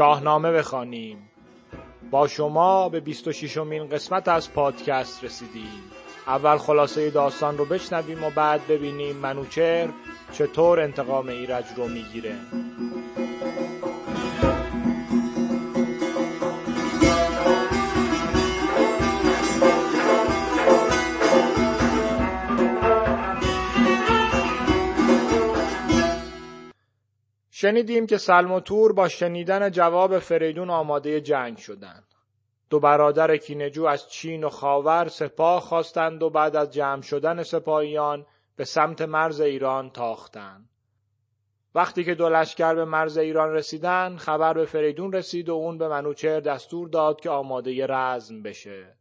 شاهنامه بخوانیم. با شما به 26 امین قسمت از پادکست رسیدیم. اول خلاصه داستان رو بشنویم و بعد ببینیم منوچهر چطور انتقام ایرج رو می‌گیره. شنیدیم که سلم و تور با شنیدن جواب فریدون آماده جنگ شدند. دو برادر کینجو از چین و خاور سپاه خواستند و بعد از جمع شدن سپاهیان به سمت مرز ایران تاختند. وقتی که دو لشکر به مرز ایران رسیدن خبر به فریدون رسید و اون به منوچهر دستور داد که آماده رزم بشه.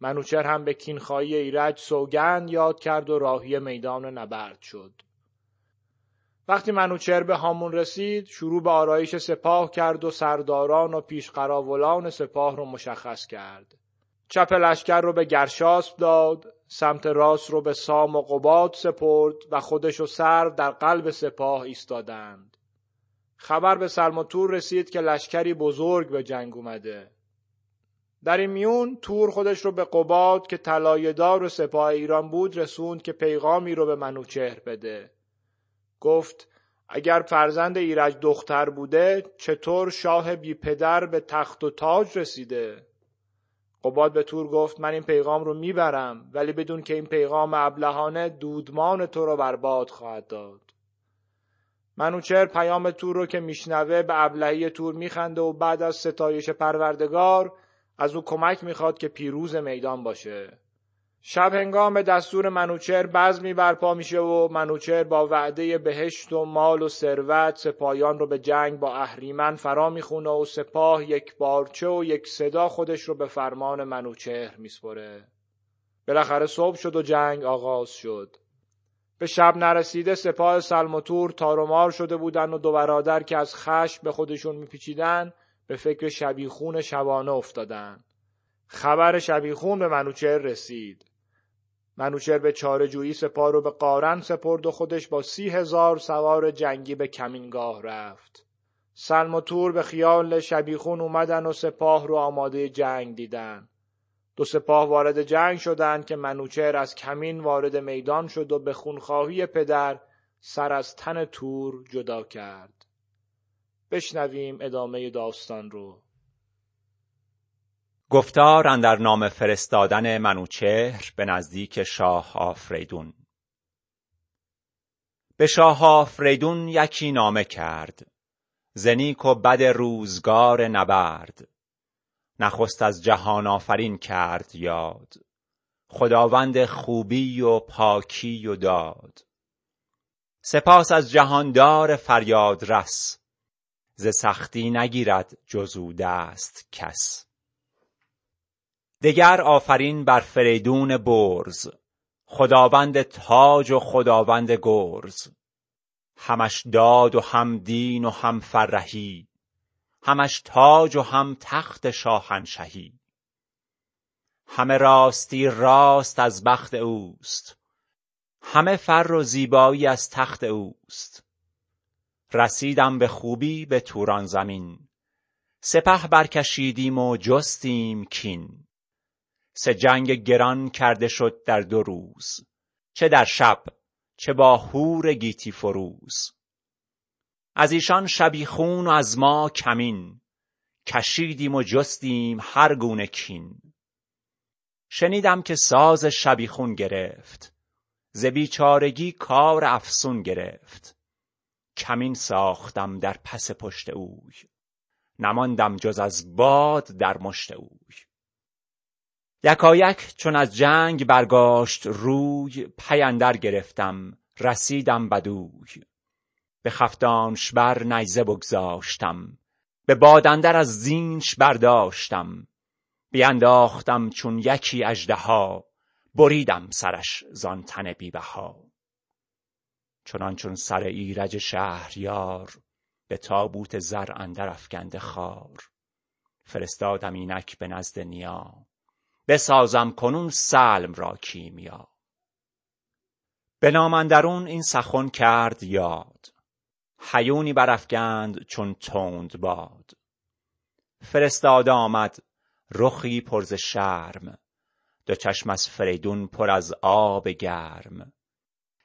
منوچهر هم به کینخواهی ایرج سوگند یاد کرد و راهی میدان نبرد شد. وقتی منوچهر به هامون رسید شروع به آرایش سپاه کرد و سرداران و پیشقراولان سپاه رو مشخص کرد. چپ لشکر رو به گرشاسب داد سمت راست رو به سام و قباد سپرد و خودش و سر در قلب سپاه ایستادند. خبر به سلم تور رسید که لشکری بزرگ به جنگ اومده. در این میون تور خودش رو به قباد که طلایه‌دار سپاه ایران بود رسوند که پیغامی رو به منوچهر بده. گفت اگر فرزند ایرج دختر بوده چطور شاه بی پدر به تخت و تاج رسیده؟ قباد به تور گفت من این پیغام رو می‌برم ولی بدون که این پیغام ابلهانه دودمان تو رو برباد خواهد داد. منوچر پیام تور رو که میشنوه به ابلهی تور میخنده و بعد از ستایش پروردگار از او کمک می‌خواد که پیروز میدان باشه. شب هنگام دستور منوچر بزمی برپا میشه و منوچر با وعده بهشت و مال و ثروت سپاهیان رو به جنگ با اهریمن فرا می‌خونه و سپاه یک بارچه و یک صدا خودش رو به فرمان منوچهر میسپره. بالاخره صبح شد و جنگ آغاز شد. به شب نرسیده سپاه سلموتور تارومار شده بودن و دو برادر که از خشم به خودشون میپیچیدن به فکر شبیخون شبانه افتادن. خبر شبیخون به منوچهر رسید. منوچهر به چارجویی سپاه رو به قارن سپرد و خودش با سی هزار سوار جنگی به کمینگاه رفت. سلم و تور به خیال شبیخون اومدن و سپاه رو آماده جنگ دیدن. دو سپاه وارد جنگ شدند که منوچهر از کمین وارد میدان شد و به خونخواهی پدر سر از تن تور جدا کرد. بشنویم ادامه داستان رو. گفتار اندر نام فرستادن منوچهر به نزدیک شاه آفریدون. به شاه آفریدون یکی نامه کرد. زنیک و بد روزگار نبرد. نخست از جهان آفرین کرد یاد. خداوند خوبی و پاکی و داد. سپاس از جهاندار فریاد رس ز سختی نگیرد جزو دست کس. دگر آفرین بر فریدون برز. خداوند تاج و خداوند گرز. همش داد و هم دین و هم فرهی. همش تاج و هم تخت شاهنشهی. همه راستی راست از بخت اوست. همه فر و زیبایی از تخت اوست. رسیدم به خوبی به توران زمین. سپه برکشیدیم و جستیم کین. سه جنگ گران کرده شد در دو روز. چه در شب چه با هور گیتی فروز. از ایشان شبیخون و از ما کمین کشیدیم و جستیم هر گونه کین. شنیدم که ساز شبیخون گرفت ز بیچارگی کار افسون گرفت. کمین ساختم در پس پشت اوی نماندم جز از باد در مشت اوی. یکایک چون از جنگ برگاشت روی پیندر گرفتم رسیدم بدوی. به خفتانش بر نیزه بگذاشتم به بادندر از زینش برداشتم. بینداختم چون یکی اژدها بریدم سرش زان تن بیبها. چنان چون سر ایرج شهریار به تابوت زر اندر افکنده خار فرستادم اینک به نزد نیا بسازم کنون سلم را کیمیا. به نامندرون این سخن کرد یاد. حیونی برافکند چون تند باد. فرستاده آمد رخی پر ز شرم. دو چشم از فریدون پر از آب گرم.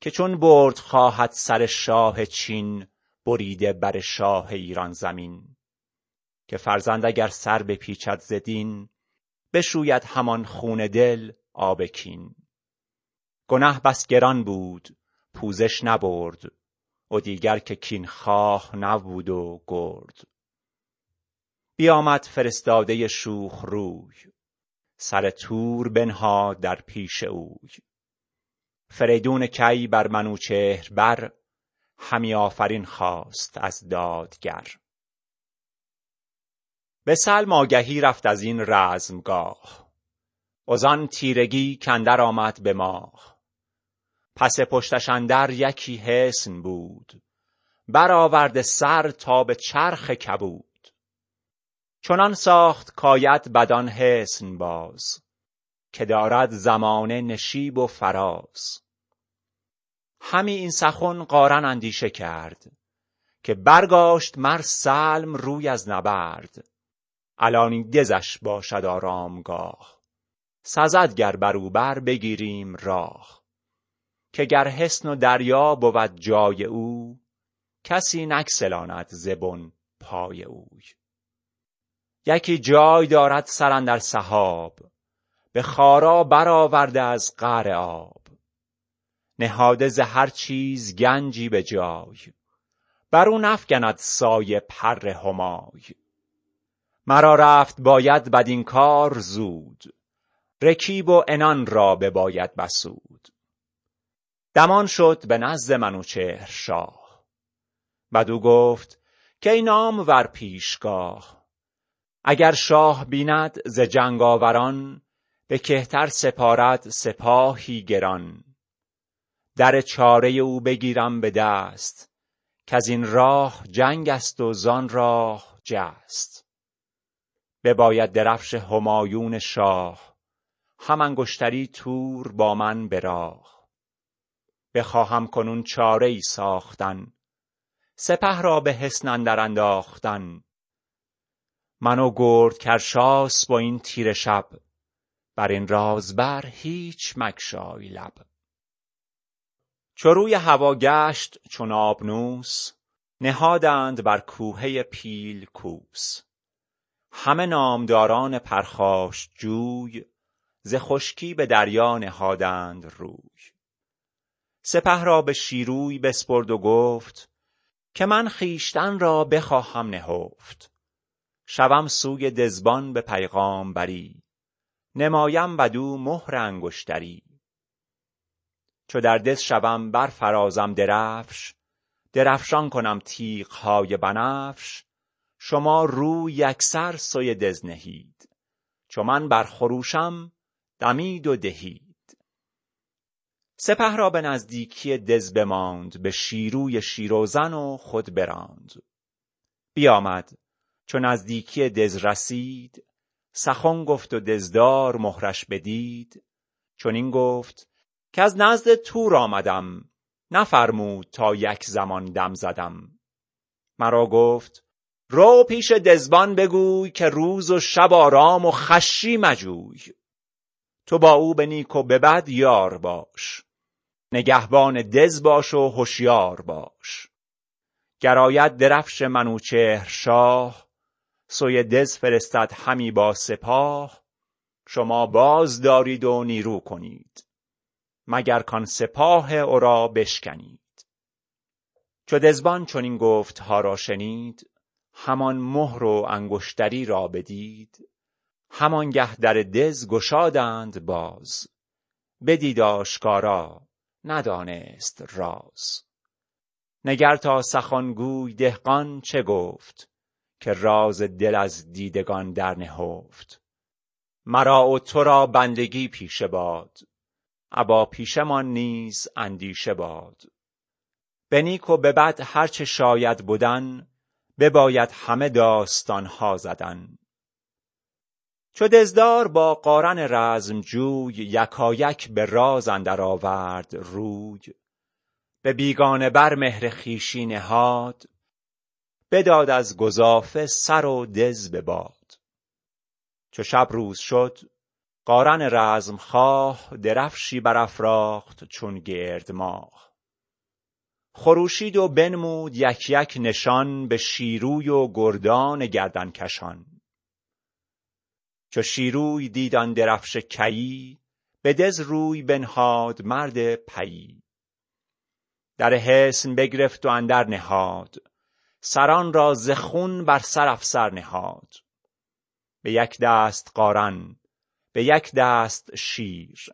که چون برد خواهد سر شاه چین بریده بر شاه ایران زمین. که فرزند اگر سر بپیچد ز دین بشوید همان خون دل آب کین. بس گران بود پوزش نبرد و دیگر که کین خواه نبود و گرد. بیامد فرستاده شوخ روی سر تور بنهاد در پیش اوی. فریدون کی بر منوچهر بر همی آفرین خواست از دادگر. به سلم آگهی رفت از این رزمگاه. وزان تیرگی کاندر آمد به ماه. پس پشتش اندر یکی حصن بود. برآورده سر تا به چرخ کبود. چنان ساخت کاید بدان حصن باز که دارد زمانه نشیب و فراز. همی این سخن قارن اندیشه کرد که برگاشت مر سلم روی از نبرد. الانی دزش باشد آرامگاه. سزد گر بر او بر بگیریم راه. که گر حصن و دریا بود جای او کسی نگسلاند ز بن پای اوی. یکی جای دارد سر اندر سحاب به خارا برآورده از قعر آب. نهاده ز هر چیز گنجی به جای بر او نفگند سایه پر همای. مرا رفت باید بدین کار زود. رکیب و عنان را بباید بسود. دمان شد به نزد منوچهر شاه بدو گفت کای نامور پیشگاه؟ اگر شاه بیند ز جنگاوران به کهتر سپارد سپاهی گران. در چاره او بگیرم به دست کز این راه جنگ است و زان راه جست. بباید درفش همایون شاه. هم انگشتری تور با من به راه. بخواهم کنون چاره ای ساختن. سپه را به حصن اندر انداختن. من و گرد کرشاس با این تیره شب. بر این رازبر هیچ مگشای لب. چو روی هوا گشت چون آبنوس نهادند بر کوهه پیل کوس. همه نامداران پرخاشجوی ز خشکی به دریا نهادند روی. سپه را به شیروی بسپرد و گفت که من خویشتن را بخواهم نهفت. شوم سوی دزبان به پیغام بری نمایم بدو مهر انگشتری. چو در دز شوم برفرازم درفش درفشان کنم تیغ های بنفش شما روی یکسر سوی دز نهید. چو من برخروشم دمید و دهید. سپه را به نزدیکی دز بماند به شیروی شیروزن و خود براند. بیامد. چو نزدیکی دز رسید سخن گفت و دزدار مهرش بدید. چنین گفت کز نزد تور آمدم نفرمود تا یک زمان دم زدم. مرا گفت رو پیش دزبان بگوی که روز و شب آرام و خشی مجوی. تو با او به نیک و به بد یار باش. نگهبان دز باش و هوشیار باش. گر آید درفش منوچهر شاه سوی دز فرستد همی با سپاه. شما باز دارید و نیرو کنید مگر کان سپاه او را بشکنید. چو دزبان چنین گفتها را شنید همان مهر و انگشتری را بدید. همانگه در دز گشادند باز. بدید آشکارا ندانست راز. نگر تا سخن گوی دهقان چه گفت؟ که راز دل از دیدگان در نهفت. مرا و تو را بندگی پیشه باد. ابا پیشه مان نیز اندیشه باد. به نیک و به بد هر چه شاید بدن بباید همه داستان ها زدن. چو دزدار با قارن رزمجوی یکایک به راز اندر آورد روی به بیگانه بر مهر خویشی نهاد بداد از گزافه سر و دز به باد چو شب روز شد قارن رزمخواه درفشی برافراخت چون گرد ماه خروشید و بنمود یک یک نشان به شیروی و گردان گردنکشان. چو شیروی دید آن درفش کیی به دز روی بنهاد مرد پیی. در حصن بگرفت و اندر نهاد سران را ز خون بر سر افسر نهاد. به یک دست قارن به یک دست شیر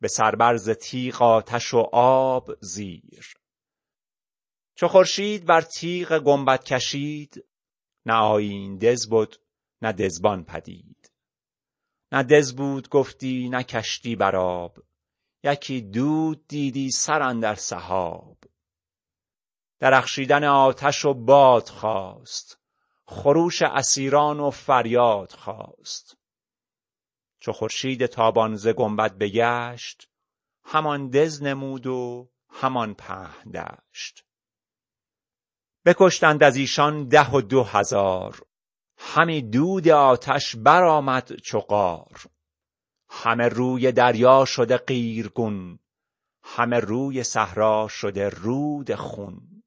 به سر ز تیغ آتش و آب زیر. چو خورشید بر تیغ گنبد کشید نه آیین دز بد نه دزبان پدید. نه دز بود گفتی نه کشتی بر یکی دود دیدی سر اندر سحاب. درخشیدن آتش و باد خاست خروش اسیران و فریاد خاست چو خورشید تابان ز گنبد بگشت همان دز نمود و همان پهن دشت. بکشتند از ایشان ده و دو هزار. همی دود آتش برآمد چو قار همه روی دریا شده قیرگون. همه روی صحرا شده رود خون.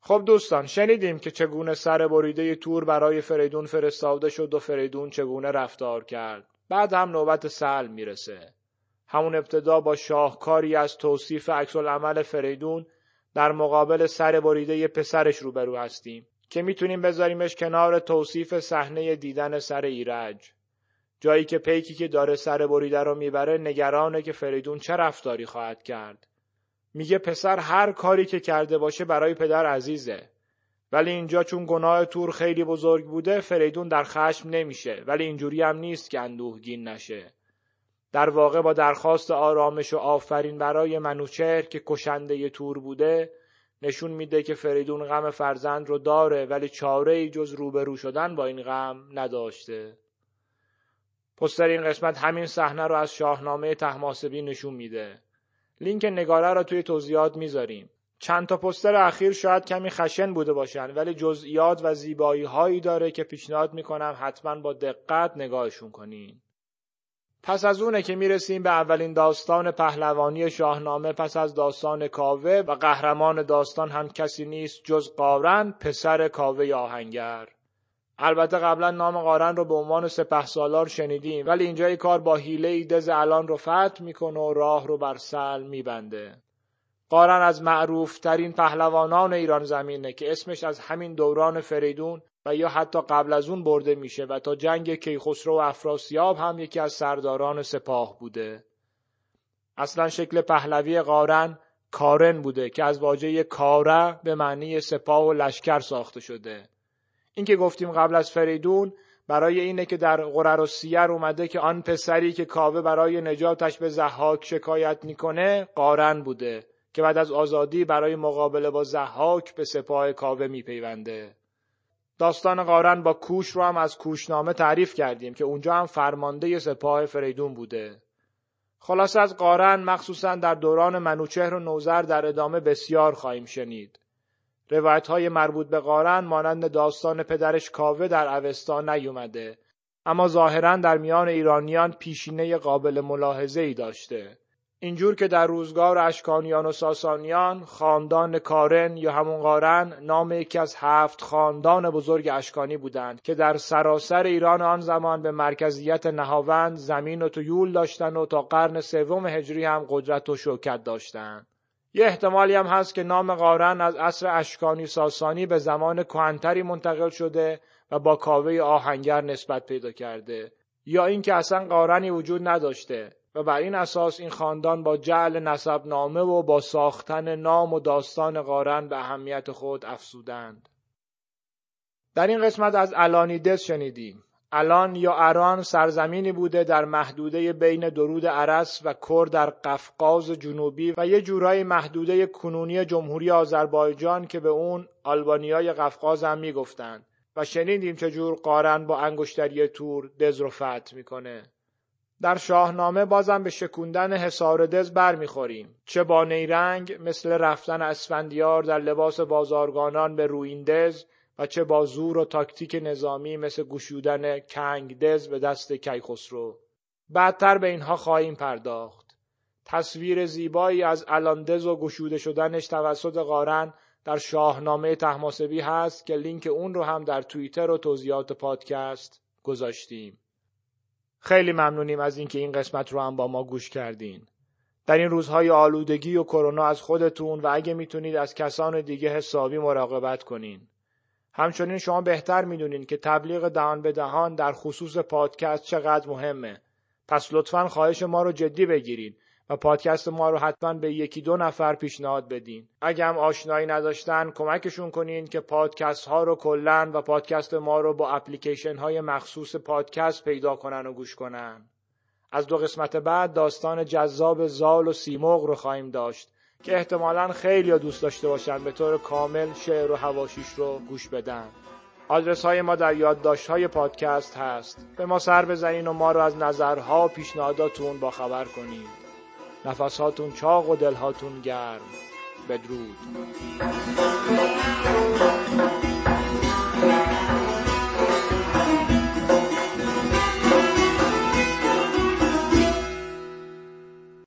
خب دوستان شنیدیم که چگونه سر بریده تور برای فریدون فرستاده شد و فریدون چگونه رفتار کرد. بعد هم نوبت سل می‌رسه. همون ابتدا با شاهکاری از توصیف عکس عمل فریدون در مقابل سر بریده پسرش روبرو هستیم که می‌تونیم بذاریمش کنار توصیف صحنه دیدن سر ایرج. جایی که پیکی که داره سر بریده رو می‌بره نگرانه که فریدون چه رفتاری خواهد کرد. میگه پسر هر کاری که کرده باشه برای پدر عزیزه. ولی اینجا چون گناه تور خیلی بزرگ بوده فریدون در خشم نمیشه. ولی اینجوری هم نیست که اندوهگین نشه. در واقع با درخواست آرامش و آفرین برای منوچهر که کشنده تور بوده نشون میده که فریدون غم فرزند رو داره ولی چاره ای جز روبرو شدن با این غم نداشته. پستر این قسمت همین صحنه رو از شاهنامه تحماسبی نشون میده. لینک نگاره را توی توضیحات می‌ذاریم. چند تا پستر اخیر شاید کمی خشن بوده باشن ولی جزئیات و زیبایی هایی داره که پیشنهاد می‌کنم حتما با دقت نگاهشون کنین. پس از اونه که می‌رسیم به اولین داستان پهلوانی شاهنامه پس از داستان کاوه و قهرمان داستان هم کسی نیست جز قارن پسر کاوه آهنگر. البته قبلا نام قارن رو به عنوان سپه سالار شنیدیم ولی اینجا ای کار با حیله ای دز الان رو فتح می‌کنه و راه رو بر سل میبنده. قارن از معروف ترین پهلوانان ایران زمینه که اسمش از همین دوران فریدون و یا حتی قبل از اون برده میشه و تا جنگ کیخسرو و افراسیاب هم یکی از سرداران سپاه بوده. اصلا شکل پهلوی قارن کارن بوده که از واژه کاره به معنی سپاه و لشکر ساخته شده. این که گفتیم قبل از فریدون برای اینه که در قرر و سیر اومده که آن پسری که کاوه برای نجاتش به زحاک شکایت می‌کنه قارن بوده که بعد از آزادی برای مقابله با زحاک به سپاه کاوه میپیونده. داستان قارن با کوش رو هم از کوشنامه تعریف کردیم که اونجا هم فرمانده سپاه فریدون بوده. خلاصه از قارن مخصوصا در دوران منوچهر و نوزر در ادامه بسیار خواهیم شنید. روایت های مربوط به قارن مانند داستان پدرش کاوه در اوستا نیومده اما ظاهرا در میان ایرانیان پیشینه قابل ملاحظه ای داشته. اینجور که در روزگار اشکانیان و ساسانیان خاندان کارن یا همون قارن نام یکی از هفت خاندان بزرگ اشکانی بودند که در سراسر ایران آن زمان به مرکزیت نهاوند زمین و تویول داشتند و تا قرن سوم هجری هم قدرت و شوکت داشتند. یه احتمالی هم هست که نام قارن از عصر اشکانی ساسانی به زمان کهنتری منتقل شده و با کاوه آهنگر نسبت پیدا کرده. یا اینکه اصلا قارنی وجود نداشته. و بر این اساس این خاندان با جعل نسب نامه و با ساختن نام و داستان قارن به اهمیت خود افسودند. در این قسمت از الانیدس شنیدیم. الان یا اران سرزمینی بوده در محدوده بین درود عرس و کر در قفقاز جنوبی و یه جورایی محدوده کنونی جمهوری آذربایجان که به اون آلبانیای قفقاز هم می‌گفتند و شنیدیم چجور قارن با انگشتری تور دز رو فتح می‌کنه در شاهنامه بازم به شکوندن حصار دز برمیخوریم. چه با نیرنگ مثل رفتن اسفندیار در لباس بازارگانان به رویندز و چه با زور و تاکتیک نظامی مثل گشودن کنگدز به دست کیخسرو. بعدتر به اینها خواهیم پرداخت. تصویر زیبایی از الاندز و گشوده شدنش توسط قارن در شاهنامه تحماسبی هست که لینک اون رو هم در توییتر و توضیحات پادکست گذاشتیم. خیلی ممنونیم از اینکه این قسمت رو هم با ما گوش کردین. در این روزهای آلودگی و کرونا از خودتون و اگه می‌تونید از کسان دیگه حسابی مراقبت کنین. همچنین شما بهتر می‌دونین که تبلیغ دهان به دهان در خصوص پادکست چقدر مهمه. پس لطفا خواهش ما رو جدی بگیرید و پادکست ما رو حتما به یکی دو نفر پیشنهاد بدین. اگه هم آشنایی نداشتن کمکشون کنین که پادکست ها رو کلن و پادکست ما رو با اپلیکیشن های مخصوص پادکست پیدا کنن و گوش کنن. از دو قسمت بعد داستان جذاب زال و سیمرغ رو خواهیم داشت که احتمالا خیلی دوست داشته باشن به طور کامل شعر و هواشیش رو گوش بدن. آدرس های ما در یادداشت های پادکست هست. به ما سر بزنین و ما رو از نظرها و پیشنهاداتون با خبر کنید نفساتون چاق و دلهاتون گرم. بدرود.